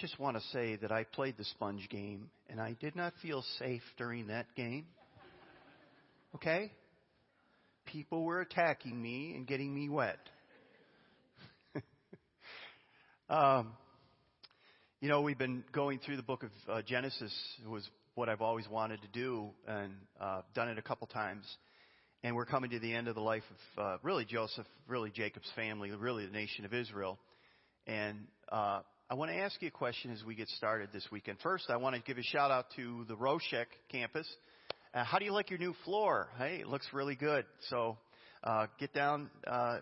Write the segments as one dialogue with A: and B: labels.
A: just want to say that I played the sponge game and I did not feel safe during that game. Okay? People were attacking me and getting me wet. um, you know, we've been going through the book of uh, Genesis. It was what I've always wanted to do and uh, done it a couple times. And we're coming to the end of the life of uh, really Joseph, really Jacob's family, really the nation of Israel. And uh, I want to ask you a question as we get started this weekend. First, I want to give a shout out to the Roshek campus. Uh, how do you like your new floor? Hey, it looks really good. So uh, get down. Uh,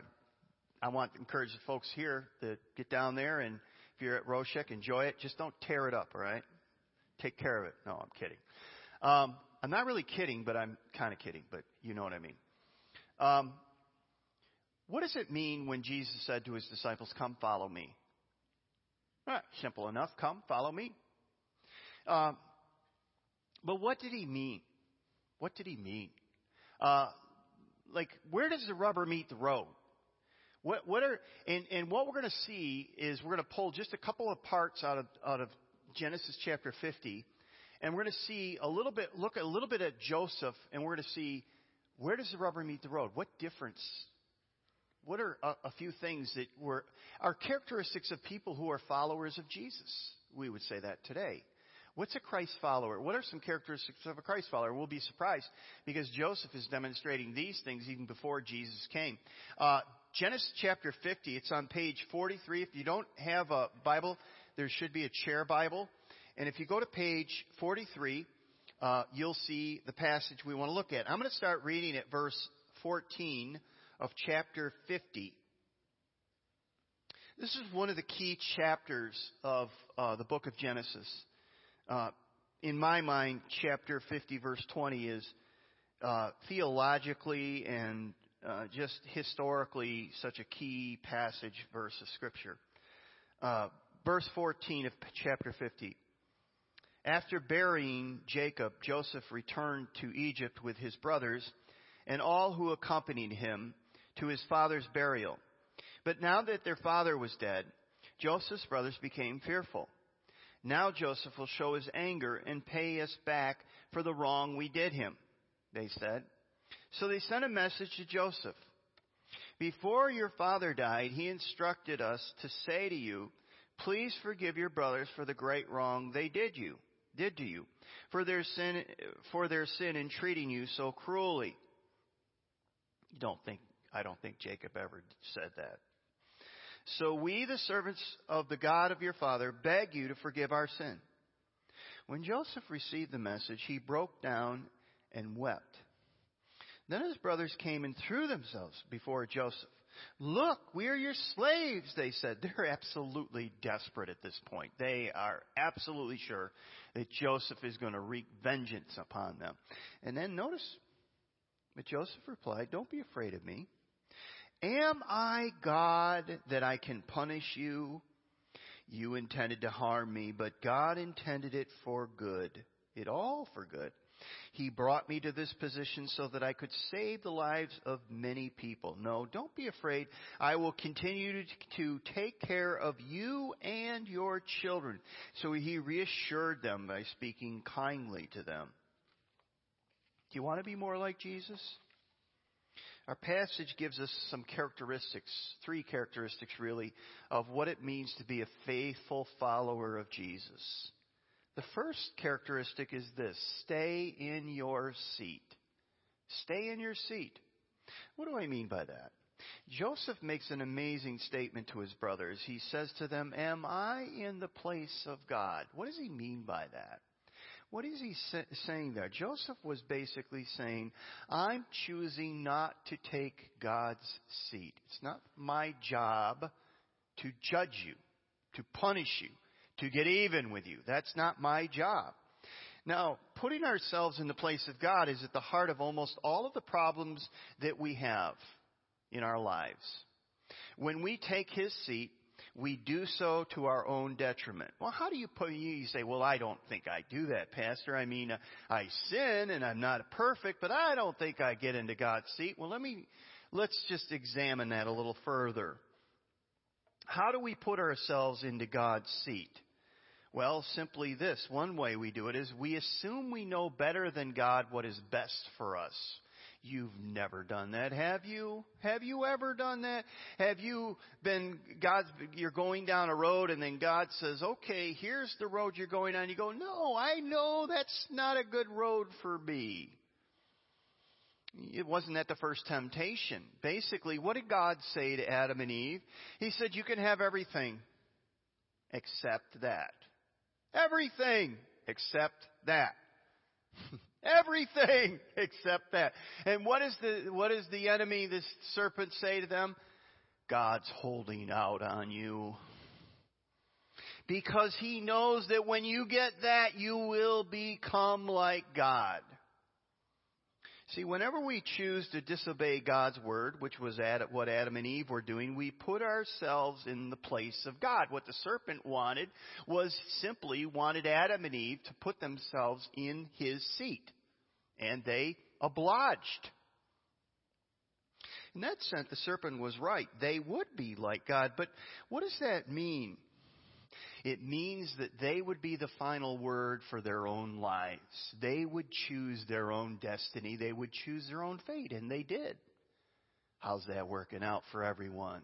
A: I want to encourage the folks here to get down there, and if you're at Roshek, enjoy it. Just don't tear it up, all right? Take care of it. No, I'm kidding. Um, I'm not really kidding, but I'm kind of kidding. But you know what I mean. Um, what does it mean when Jesus said to his disciples, "Come, follow me"? Simple enough. Come, follow me. Uh, but what did he mean? What did he mean? Uh, like, where does the rubber meet the road? What, what are and, and what we're going to see is we're going to pull just a couple of parts out of out of Genesis chapter 50, and we're going to see a little bit look a little bit at Joseph, and we're going to see where does the rubber meet the road? What difference what are a, a few things that were are characteristics of people who are followers of Jesus? We would say that today. What's a Christ follower? What are some characteristics of a Christ follower? We'll be surprised because Joseph is demonstrating these things even before Jesus came. Uh, Genesis chapter 50, it's on page 43. If you don't have a Bible, there should be a chair Bible. And if you go to page 43, uh, you'll see the passage we want to look at. I'm going to start reading at verse 14 of chapter 50. This is one of the key chapters of uh, the book of Genesis. Uh, in my mind, chapter 50, verse 20 is uh, theologically and uh, just historically such a key passage verse of Scripture. Uh, verse 14 of chapter 50. After burying Jacob, Joseph returned to Egypt with his brothers and all who accompanied him to his father's burial. But now that their father was dead, Joseph's brothers became fearful. Now Joseph will show his anger and pay us back for the wrong we did him, they said. So they sent a message to Joseph. Before your father died, he instructed us to say to you, please forgive your brothers for the great wrong they did you, did to you, for their sin, for their sin in treating you so cruelly. You don't think I don't think Jacob ever said that. So we, the servants of the God of your father, beg you to forgive our sin. When Joseph received the message, he broke down and wept. Then his brothers came and threw themselves before Joseph. Look, we are your slaves, they said. They're absolutely desperate at this point. They are absolutely sure that Joseph is going to wreak vengeance upon them. And then notice, but Joseph replied, Don't be afraid of me. Am I God that I can punish you? You intended to harm me, but God intended it for good. It all for good. He brought me to this position so that I could save the lives of many people. No, don't be afraid. I will continue to, take care of you and your children. So he reassured them by speaking kindly to them. Do you want to be more like Jesus? Our passage gives us some characteristics, three characteristics really, of what it means to be a faithful follower of Jesus. The first characteristic is this stay in your seat. Stay in your seat. What do I mean by that? Joseph makes an amazing statement to his brothers. He says to them, Am I in the place of God? What does he mean by that? What is he saying there? Joseph was basically saying, I'm choosing not to take God's seat. It's not my job to judge you, to punish you, to get even with you. That's not my job. Now, putting ourselves in the place of God is at the heart of almost all of the problems that we have in our lives. When we take His seat, we do so to our own detriment. Well, how do you put, you say, well, I don't think I do that, Pastor. I mean, uh, I sin and I'm not perfect, but I don't think I get into God's seat. Well, let me, let's just examine that a little further. How do we put ourselves into God's seat? Well, simply this. One way we do it is we assume we know better than God what is best for us. You've never done that, have you? Have you ever done that? Have you been, God's, you're going down a road and then God says, okay, here's the road you're going on. You go, no, I know that's not a good road for me. It wasn't that the first temptation. Basically, what did God say to Adam and Eve? He said, you can have everything except that. Everything except that. Everything except that. And what is the, what does the enemy, this serpent say to them? God's holding out on you. Because he knows that when you get that, you will become like God. See, whenever we choose to disobey God's word, which was what Adam and Eve were doing, we put ourselves in the place of God. What the serpent wanted was simply wanted Adam and Eve to put themselves in his seat. And they obliged. In that sense, the serpent was right. They would be like God. But what does that mean? It means that they would be the final word for their own lives. They would choose their own destiny. They would choose their own fate, and they did. How's that working out for everyone?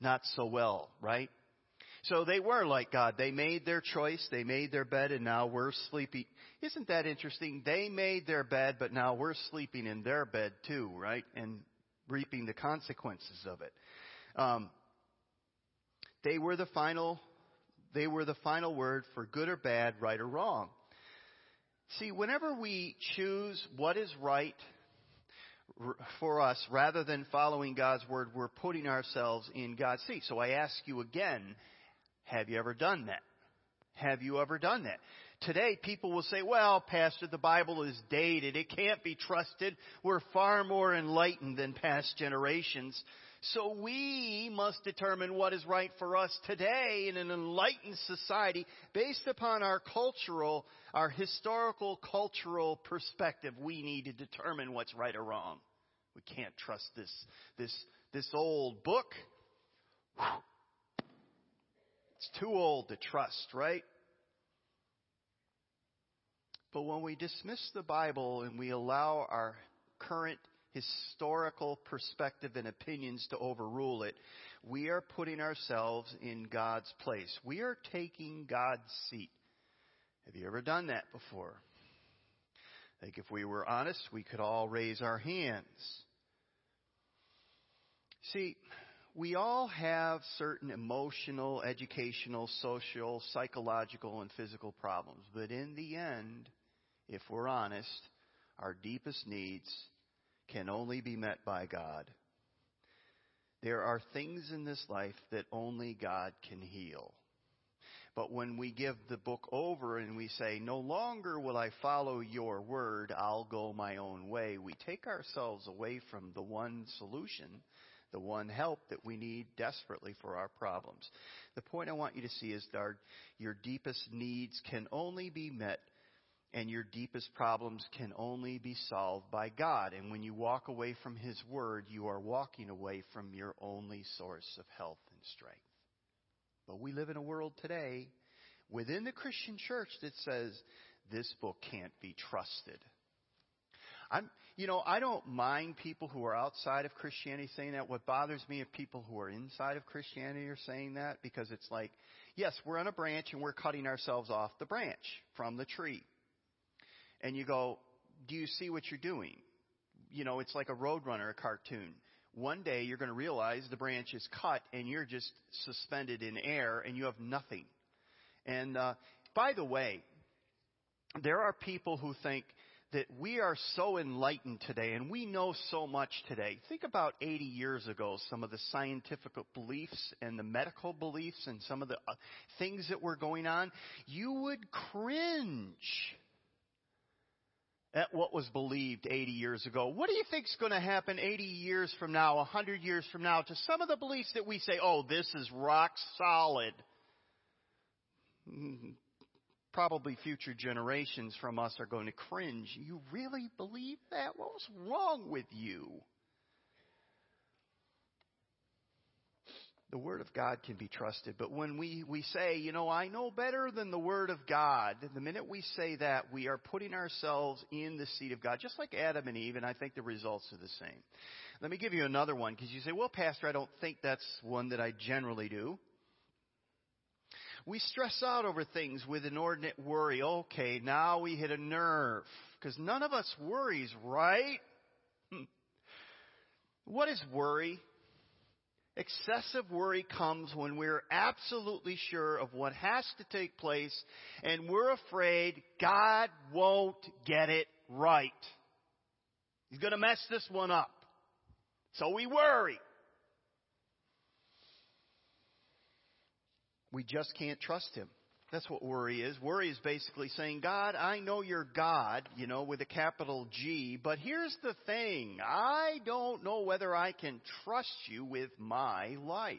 A: Not so well, right? So they were like God. They made their choice. They made their bed, and now we're sleeping. Isn't that interesting? They made their bed, but now we're sleeping in their bed too, right? And reaping the consequences of it. Um, they were the final they were the final word for good or bad, right or wrong. See, whenever we choose what is right for us rather than following God's word, we're putting ourselves in God's seat. So I ask you again, have you ever done that? Have you ever done that? Today, people will say, well, Pastor, the Bible is dated. It can't be trusted. We're far more enlightened than past generations. So we must determine what is right for us today in an enlightened society based upon our cultural, our historical cultural perspective. We need to determine what's right or wrong. We can't trust this, this, this old book. It's too old to trust, right? But when we dismiss the Bible and we allow our current historical perspective and opinions to overrule it, we are putting ourselves in God's place. We are taking God's seat. Have you ever done that before? I think if we were honest, we could all raise our hands. See, we all have certain emotional, educational, social, psychological, and physical problems. But in the end, if we're honest, our deepest needs can only be met by God. There are things in this life that only God can heal. But when we give the book over and we say, no longer will I follow your word, I'll go my own way, we take ourselves away from the one solution, the one help that we need desperately for our problems. The point I want you to see is that your deepest needs can only be met and your deepest problems can only be solved by God. And when you walk away from His Word, you are walking away from your only source of health and strength. But we live in a world today within the Christian church that says this book can't be trusted. I'm, you know, I don't mind people who are outside of Christianity saying that. What bothers me are people who are inside of Christianity are saying that because it's like, yes, we're on a branch and we're cutting ourselves off the branch from the tree and you go, do you see what you're doing? You know, it's like a Roadrunner cartoon. One day you're going to realize the branch is cut and you're just suspended in air and you have nothing. And uh, by the way, there are people who think that we are so enlightened today and we know so much today. Think about 80 years ago, some of the scientific beliefs and the medical beliefs and some of the uh, things that were going on. You would cringe at what was believed 80 years ago. What do you think is going to happen 80 years from now, 100 years from now to some of the beliefs that we say, oh, this is rock solid? Mm-hmm. Probably future generations from us are going to cringe. You really believe that? What was wrong with you? The Word of God can be trusted. But when we, we say, you know, I know better than the Word of God, the minute we say that, we are putting ourselves in the seat of God, just like Adam and Eve, and I think the results are the same. Let me give you another one, because you say, well, Pastor, I don't think that's one that I generally do. We stress out over things with inordinate worry. Okay, now we hit a nerve. Because none of us worries, right? Hmm. What is worry? Excessive worry comes when we're absolutely sure of what has to take place and we're afraid God won't get it right. He's going to mess this one up. So we worry. We just can't trust Him. That's what worry is. Worry is basically saying, God, I know you're God, you know, with a capital G, but here's the thing. I don't know whether I can trust you with my life.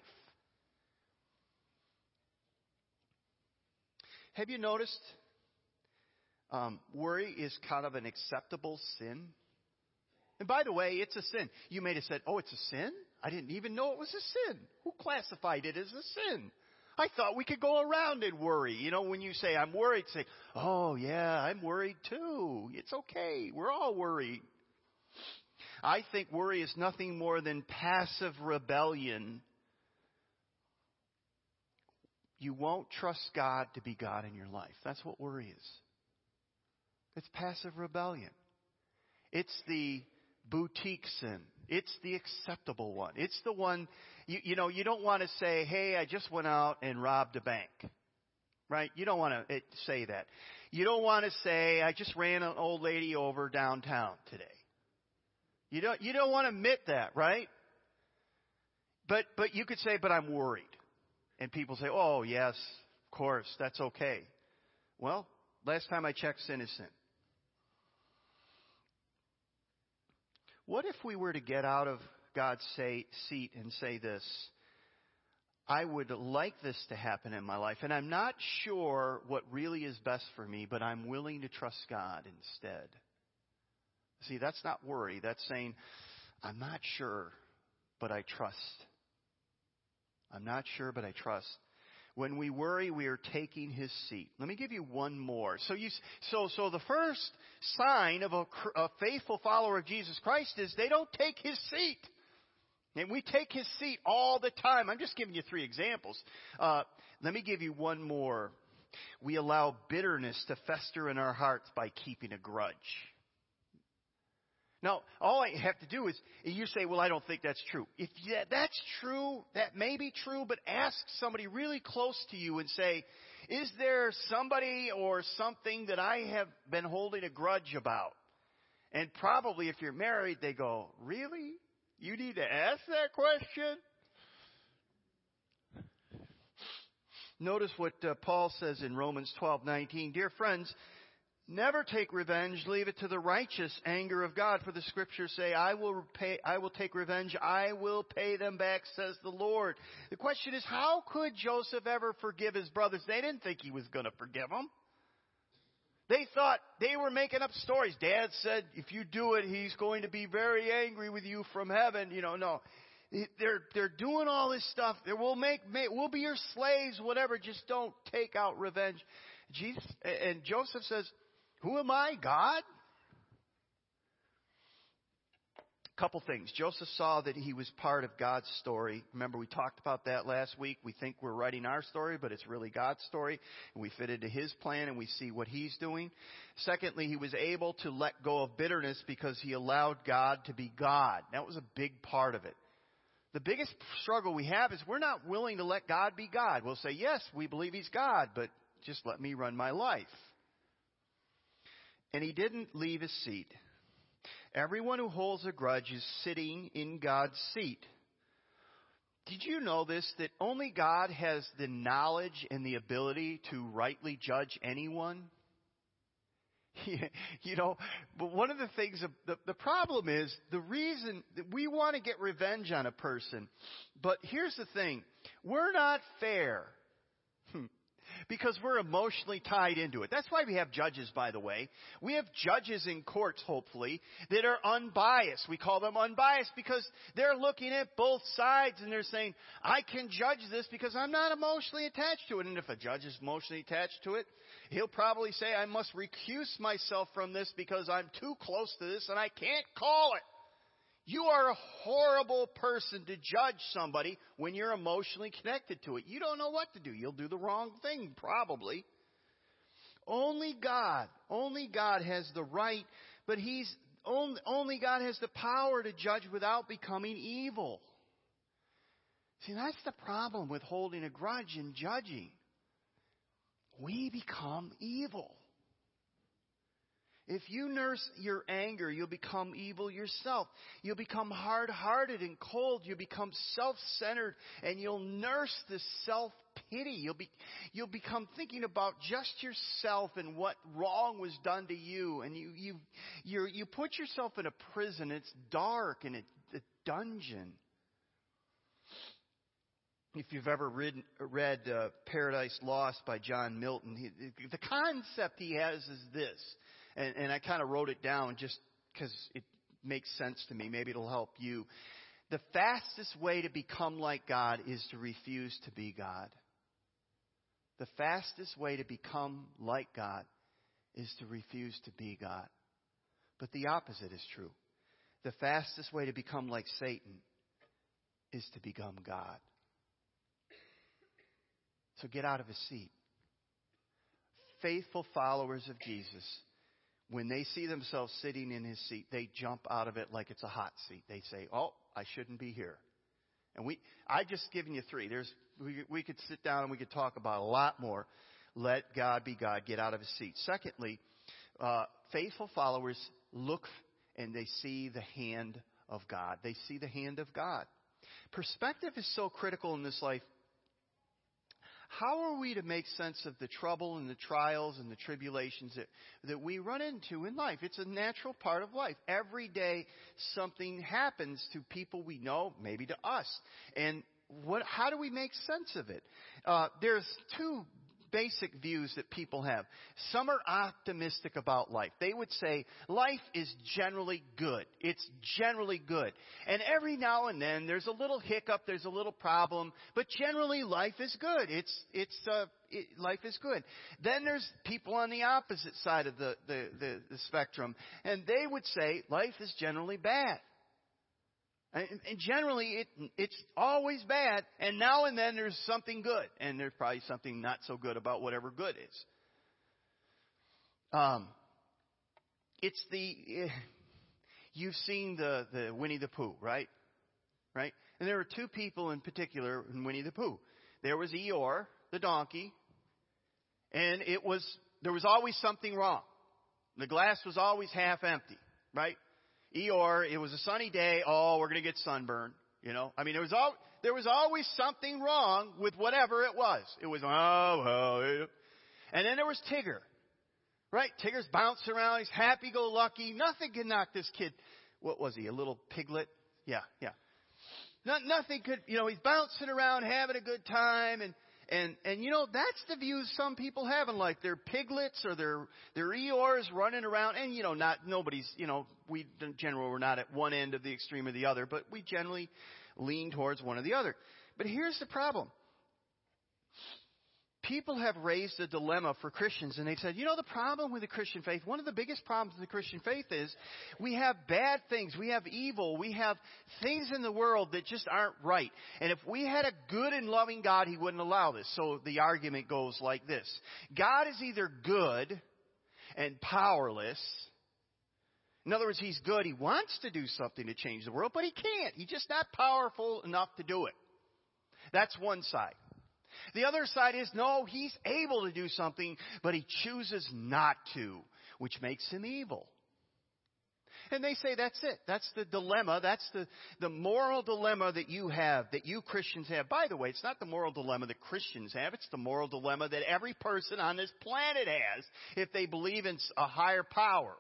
A: Have you noticed um, worry is kind of an acceptable sin? And by the way, it's a sin. You may have said, oh, it's a sin? I didn't even know it was a sin. Who classified it as a sin? I thought we could go around and worry. You know, when you say, I'm worried, say, oh yeah, I'm worried too. It's okay. We're all worried. I think worry is nothing more than passive rebellion. You won't trust God to be God in your life. That's what worry is. It's passive rebellion. It's the boutique sin. It's the acceptable one. It's the one, you, you know, you don't want to say, hey, I just went out and robbed a bank. Right? You don't want to eh, say that. You don't want to say, I just ran an old lady over downtown today. You don't, you don't want to admit that, right? But, but you could say, but I'm worried. And people say, oh, yes, of course, that's okay. Well, last time I checked, sin is sin. What if we were to get out of God's say, seat and say this? I would like this to happen in my life, and I'm not sure what really is best for me, but I'm willing to trust God instead. See, that's not worry. That's saying, I'm not sure, but I trust. I'm not sure, but I trust. When we worry, we are taking his seat. Let me give you one more. So you, so, so the first sign of a, a faithful follower of Jesus Christ is they don't take his seat. And we take his seat all the time. I'm just giving you three examples. Uh, let me give you one more. We allow bitterness to fester in our hearts by keeping a grudge. Now, all I have to do is, you say, well, I don't think that's true. If that's true, that may be true, but ask somebody really close to you and say, is there somebody or something that I have been holding a grudge about? And probably if you're married, they go, really? You need to ask that question? Notice what uh, Paul says in Romans 12:19, "Dear friends, Never take revenge, leave it to the righteous anger of God, for the scriptures say, I will pay, I will take revenge, I will pay them back, says the Lord. The question is, how could Joseph ever forgive his brothers? They didn't think he was gonna forgive them. They thought they were making up stories. Dad said, if you do it, he's going to be very angry with you from heaven. You know, no. They're, they're doing all this stuff. We'll make, we'll be your slaves, whatever. Just don't take out revenge. Jesus, and Joseph says, who am I, God? A couple things. Joseph saw that he was part of God's story. Remember, we talked about that last week. We think we're writing our story, but it's really God's story. And we fit into his plan and we see what he's doing. Secondly, he was able to let go of bitterness because he allowed God to be God. That was a big part of it. The biggest struggle we have is we're not willing to let God be God. We'll say, yes, we believe he's God, but just let me run my life. And he didn't leave his seat. Everyone who holds a grudge is sitting in God's seat. Did you know this? That only God has the knowledge and the ability to rightly judge anyone? you know, but one of the things, the, the problem is the reason that we want to get revenge on a person. But here's the thing we're not fair. Because we're emotionally tied into it. That's why we have judges, by the way. We have judges in courts, hopefully, that are unbiased. We call them unbiased because they're looking at both sides and they're saying, I can judge this because I'm not emotionally attached to it. And if a judge is emotionally attached to it, he'll probably say, I must recuse myself from this because I'm too close to this and I can't call it. You are a horrible person to judge somebody when you're emotionally connected to it. You don't know what to do. You'll do the wrong thing, probably. Only God, only God has the right, but He's, only, only God has the power to judge without becoming evil. See, that's the problem with holding a grudge and judging. We become evil. If you nurse your anger, you'll become evil yourself. You'll become hard hearted and cold. You'll become self centered and you'll nurse this self pity. You'll, be, you'll become thinking about just yourself and what wrong was done to you. And you, you, you you put yourself in a prison. It's dark and it's a dungeon. If you've ever read, read uh, Paradise Lost by John Milton, he, the concept he has is this and, and I kind of wrote it down just because it makes sense to me. Maybe it'll help you. The fastest way to become like God is to refuse to be God. The fastest way to become like God is to refuse to be God. But the opposite is true. The fastest way to become like Satan is to become God. So get out of his seat. Faithful followers of Jesus when they see themselves sitting in his seat, they jump out of it like it's a hot seat. They say, "Oh, I shouldn't be here." And we, I just given you three. There's, we, we could sit down and we could talk about a lot more. Let God be God. Get out of his seat. Secondly, uh, faithful followers look and they see the hand of God. They see the hand of God. Perspective is so critical in this life how are we to make sense of the trouble and the trials and the tribulations that, that we run into in life? It's a natural part of life. Every day something happens to people we know, maybe to us. And what, how do we make sense of it? Uh, there's two basic views that people have. Some are optimistic about life. They would say life is generally good. It's generally good. And every now and then there's a little hiccup, there's a little problem, but generally life is good. It's, it's, uh, it, life is good. Then there's people on the opposite side of the, the, the, the spectrum, and they would say life is generally bad. And generally, it, it's always bad, and now and then there's something good, and there's probably something not so good about whatever good is. Um, it's the you've seen the the Winnie the Pooh, right? Right? And there were two people in particular in Winnie the Pooh. There was Eeyore, the donkey, and it was there was always something wrong. The glass was always half empty, right? Eeyore, it was a sunny day. Oh, we're going to get sunburned. You know, I mean, there was all, there was always something wrong with whatever it was. It was, oh, well, and then there was Tigger. Right? Tigger's bouncing around. He's happy-go-lucky. Nothing can knock this kid. What was he? A little piglet? Yeah, yeah. Not, nothing could, you know, he's bouncing around, having a good time, and and, and you know, that's the view some people have in life. They're piglets or they're, they're Eeyores running around. And, you know, not, nobody's, you know, we, in general, we're not at one end of the extreme or the other, but we generally lean towards one or the other. But here's the problem people have raised a dilemma for Christians, and they've said, you know, the problem with the Christian faith, one of the biggest problems with the Christian faith is we have bad things, we have evil, we have things in the world that just aren't right. And if we had a good and loving God, He wouldn't allow this. So the argument goes like this God is either good and powerless. In other words, He's good. He wants to do something to change the world, but He can't. He's just not powerful enough to do it. That's one side. The other side is no, he's able to do something, but he chooses not to, which makes him evil. And they say that's it. That's the dilemma. That's the, the moral dilemma that you have, that you Christians have. By the way, it's not the moral dilemma that Christians have. It's the moral dilemma that every person on this planet has if they believe in a higher power.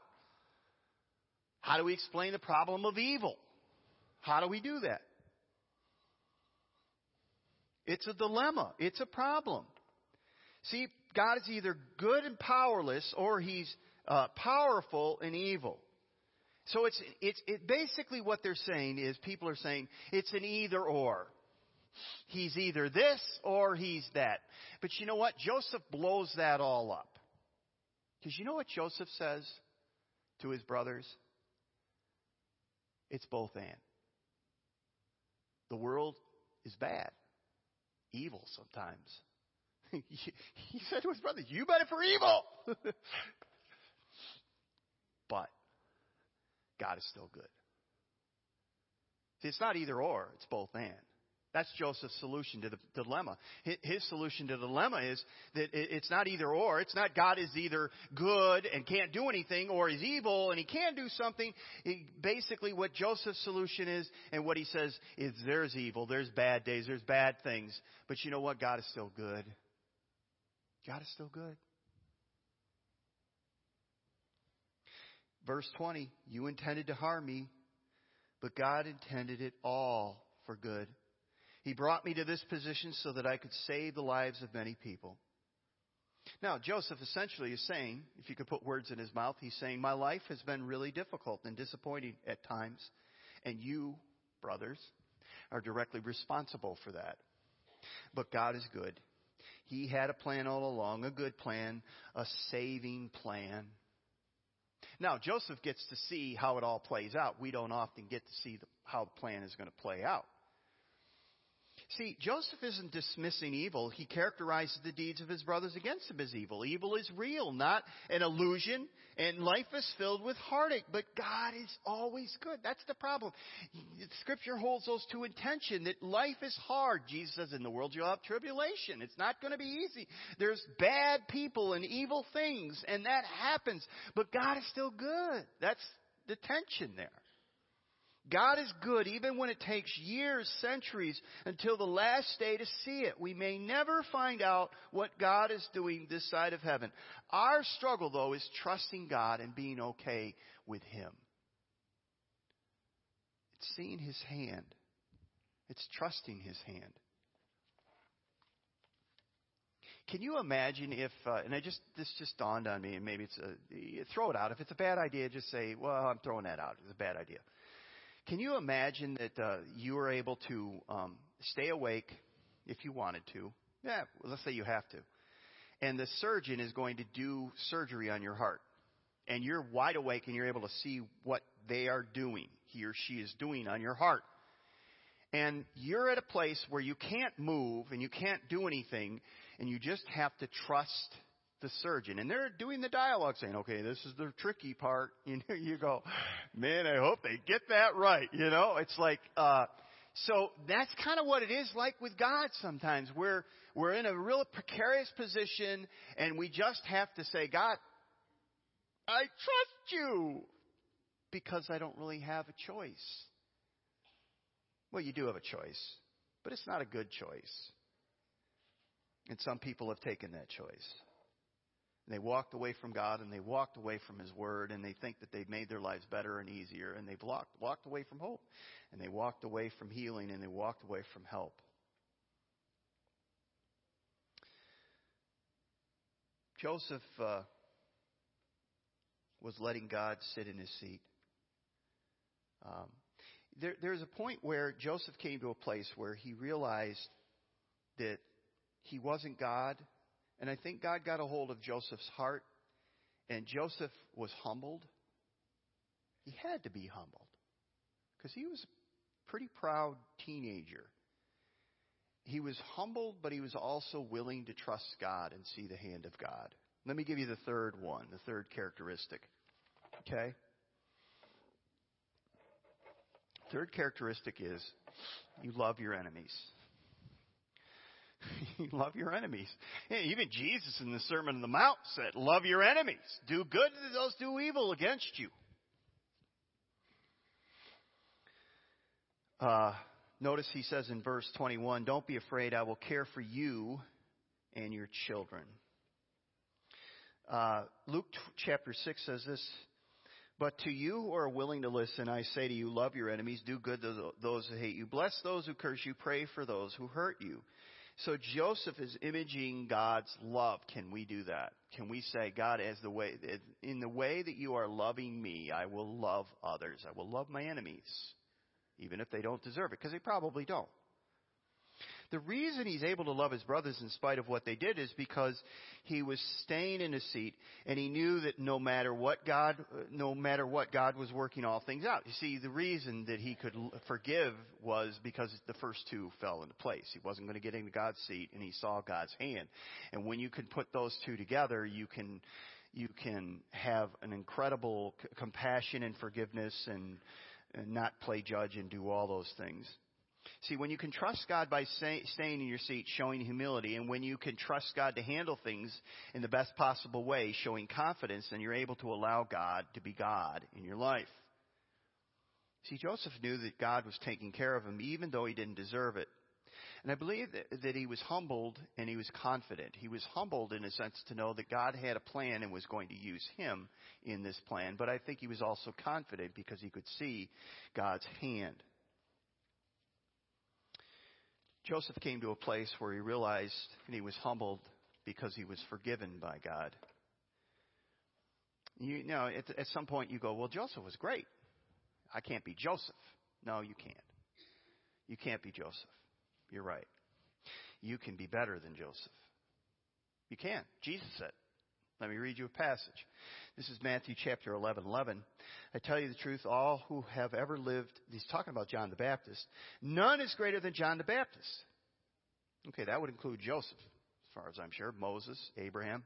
A: How do we explain the problem of evil? How do we do that? It's a dilemma. It's a problem. See, God is either good and powerless or he's uh, powerful and evil. So it's, it's it basically what they're saying is people are saying it's an either or. He's either this or he's that. But you know what? Joseph blows that all up. Because you know what Joseph says to his brothers? It's both and. The world is bad, evil sometimes. he said to his brothers, You bet it for evil. but God is still good. See, it's not either or, it's both and. That's Joseph's solution to the dilemma. His solution to the dilemma is that it's not either or. It's not God is either good and can't do anything or he's evil and he can do something. Basically, what Joseph's solution is and what he says is there's evil, there's bad days, there's bad things. But you know what? God is still good. God is still good. Verse 20, you intended to harm me, but God intended it all for good he brought me to this position so that I could save the lives of many people. Now, Joseph essentially is saying, if you could put words in his mouth, he's saying, My life has been really difficult and disappointing at times, and you, brothers, are directly responsible for that. But God is good. He had a plan all along, a good plan, a saving plan. Now, Joseph gets to see how it all plays out. We don't often get to see the, how the plan is going to play out. See, Joseph isn't dismissing evil. He characterizes the deeds of his brothers against him as evil. Evil is real, not an illusion, and life is filled with heartache. But God is always good. That's the problem. Scripture holds those two in tension that life is hard. Jesus says, in the world you'll have tribulation. It's not going to be easy. There's bad people and evil things, and that happens. But God is still good. That's the tension there. God is good even when it takes years, centuries, until the last day to see it. We may never find out what God is doing this side of heaven. Our struggle, though, is trusting God and being okay with Him. It's seeing His hand. It's trusting His hand. Can you imagine if, uh, and I just this just dawned on me, and maybe it's a throw it out. If it's a bad idea, just say, "Well, I'm throwing that out. It's a bad idea." Can you imagine that uh, you were able to um, stay awake if you wanted to? Yeah, let's say you have to. And the surgeon is going to do surgery on your heart. And you're wide awake and you're able to see what they are doing, he or she is doing on your heart. And you're at a place where you can't move and you can't do anything, and you just have to trust the surgeon. And they're doing the dialogue saying, okay, this is the tricky part. You know, you go, man, I hope they get that right. You know, it's like, uh, so that's kind of what it is like with God sometimes. We're, we're in a real precarious position and we just have to say, God, I trust you because I don't really have a choice. Well, you do have a choice, but it's not a good choice. And some people have taken that choice. And they walked away from God and they walked away from His Word and they think that they've made their lives better and easier and they've walked, walked away from hope and they walked away from healing and they walked away from help. Joseph uh, was letting God sit in his seat. Um, there, there's a point where Joseph came to a place where he realized that he wasn't God and I think God got a hold of Joseph's heart, and Joseph was humbled. He had to be humbled because he was a pretty proud teenager. He was humbled, but he was also willing to trust God and see the hand of God. Let me give you the third one, the third characteristic. Okay? Third characteristic is you love your enemies. love your enemies. Even Jesus in the Sermon on the Mount said, Love your enemies. Do good to those who do evil against you. Uh, notice he says in verse 21 Don't be afraid, I will care for you and your children. Uh, Luke t- chapter 6 says this But to you who are willing to listen, I say to you, love your enemies, do good to those who hate you, bless those who curse you, pray for those who hurt you. So Joseph is imaging God's love. Can we do that? Can we say, God, as the way, in the way that you are loving me, I will love others. I will love my enemies, even if they don't deserve it, because they probably don't. The reason he's able to love his brothers in spite of what they did is because he was staying in his seat and he knew that no matter what God, no matter what God was working all things out. You see, the reason that he could forgive was because the first two fell into place. He wasn't going to get into God's seat and he saw God's hand. And when you can put those two together, you can, you can have an incredible compassion and forgiveness and, and not play judge and do all those things. See, when you can trust God by say, staying in your seat, showing humility, and when you can trust God to handle things in the best possible way, showing confidence, then you're able to allow God to be God in your life. See, Joseph knew that God was taking care of him, even though he didn't deserve it. And I believe that, that he was humbled and he was confident. He was humbled in a sense to know that God had a plan and was going to use him in this plan. But I think he was also confident because he could see God's hand. Joseph came to a place where he realized and he was humbled because he was forgiven by God. You know, at, at some point you go, well, Joseph was great. I can't be Joseph. No, you can't. You can't be Joseph. You're right. You can be better than Joseph. You can. Jesus said. Let me read you a passage. This is Matthew chapter 11, 11. I tell you the truth, all who have ever lived, he's talking about John the Baptist, none is greater than John the Baptist. Okay, that would include Joseph, as far as I'm sure, Moses, Abraham,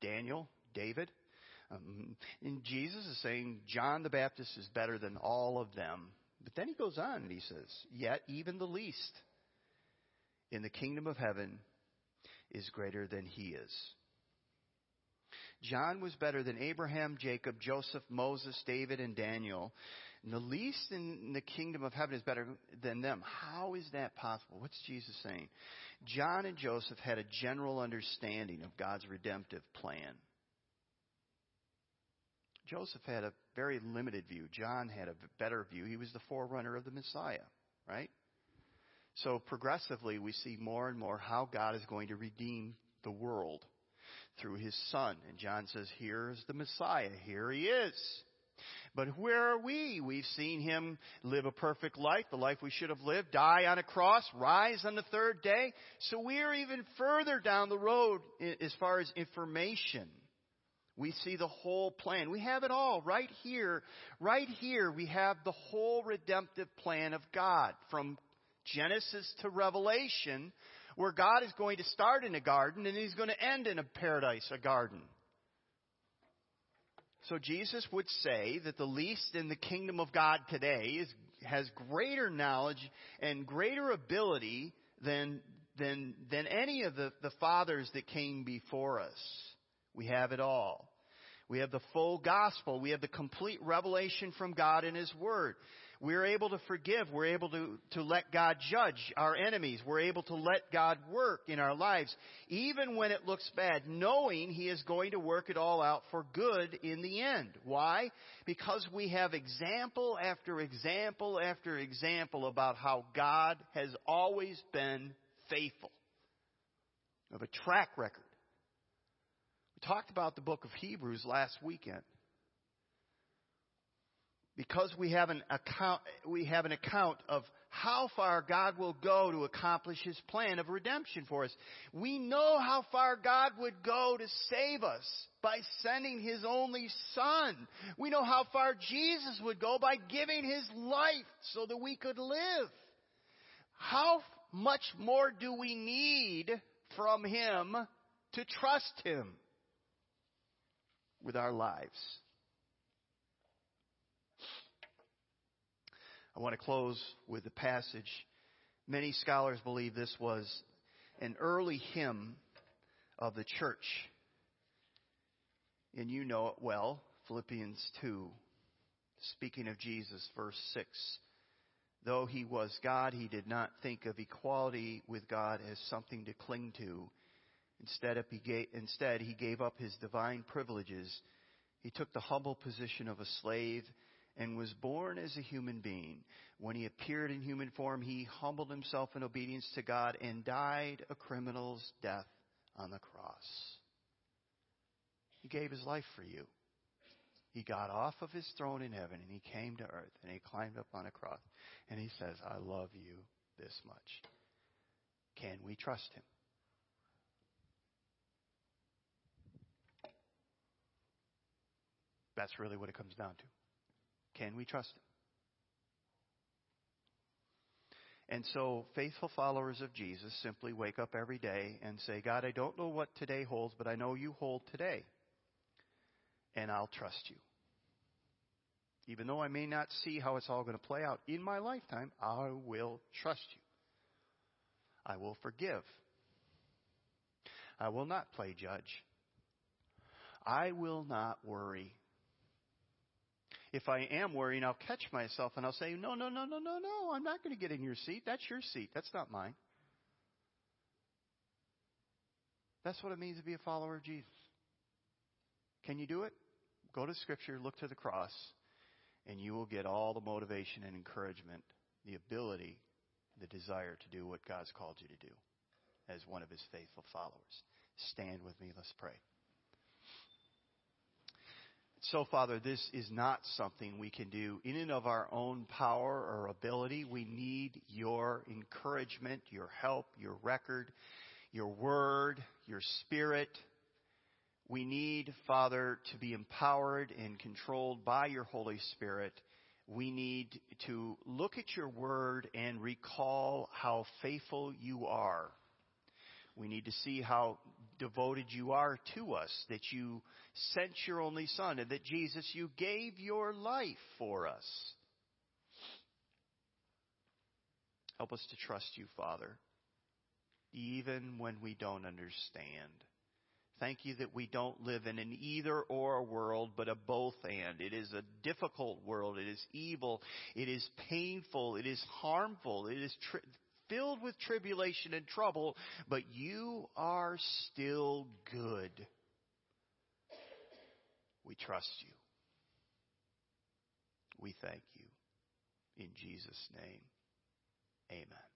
A: Daniel, David. Um, and Jesus is saying John the Baptist is better than all of them. But then he goes on and he says, Yet even the least in the kingdom of heaven is greater than he is. John was better than Abraham, Jacob, Joseph, Moses, David, and Daniel. And the least in the kingdom of heaven is better than them. How is that possible? What's Jesus saying? John and Joseph had a general understanding of God's redemptive plan. Joseph had a very limited view. John had a better view. He was the forerunner of the Messiah, right? So progressively, we see more and more how God is going to redeem the world through his son. And John says, Here's the Messiah. Here he is. But where are we? We've seen him live a perfect life, the life we should have lived, die on a cross, rise on the third day. So we're even further down the road as far as information. We see the whole plan. We have it all right here. Right here, we have the whole redemptive plan of God from Genesis to Revelation where God is going to start in a garden and he's going to end in a paradise, a garden. So Jesus would say that the least in the kingdom of God today is, has greater knowledge and greater ability than, than, than any of the, the fathers that came before us. We have it all. We have the full gospel. We have the complete revelation from God in His Word. We're able to forgive. We're able to, to let God judge our enemies. We're able to let God work in our lives, even when it looks bad, knowing He is going to work it all out for good in the end. Why? Because we have example after example after example about how God has always been faithful. Of a track record. We talked about the book of Hebrews last weekend because we have an account, we have an account of how far God will go to accomplish His plan of redemption for us. We know how far God would go to save us by sending His only Son. We know how far Jesus would go by giving His life so that we could live. How much more do we need from Him to trust Him with our lives? I want to close with a passage. Many scholars believe this was an early hymn of the church. And you know it well, Philippians 2, speaking of Jesus, verse 6. Though he was God, he did not think of equality with God as something to cling to. Instead, he gave, instead, he gave up his divine privileges. He took the humble position of a slave and was born as a human being. When he appeared in human form, he humbled himself in obedience to God and died a criminal's death on the cross. He gave his life for you. He got off of his throne in heaven and he came to earth and he climbed up on a cross and he says, I love you this much. Can we trust him? That's really what it comes down to. Can we trust him? And so, faithful followers of Jesus simply wake up every day and say, God, I don't know what today holds, but I know you hold today and I'll trust you. Even though I may not see how it's all going to play out in my lifetime, I will trust you. I will forgive. I will not play judge. I will not worry. If I am worrying, I'll catch myself and I'll say, No, no, no, no, no, no. I'm not going to get in your seat. That's your seat. That's not mine. That's what it means to be a follower of Jesus. Can you do it? Go to Scripture, look to the cross, and you will get all the motivation and encouragement, the ability, the desire to do what God's called you to do as one of His faithful followers. Stand with me. Let's pray. So, Father, this is not something we can do in and of our own power or ability. We need your encouragement, your help, your record, your word, your spirit we need, Father, to be empowered and controlled by your Holy Spirit. We need to look at your word and recall how faithful you are. We need to see how devoted you are to us, that you sent your only Son, and that Jesus, you gave your life for us. Help us to trust you, Father, even when we don't understand. Thank you that we don't live in an either or world, but a both and. It is a difficult world. It is evil. It is painful. It is harmful. It is tri- filled with tribulation and trouble, but you are still good. We trust you. We thank you. In Jesus' name, amen.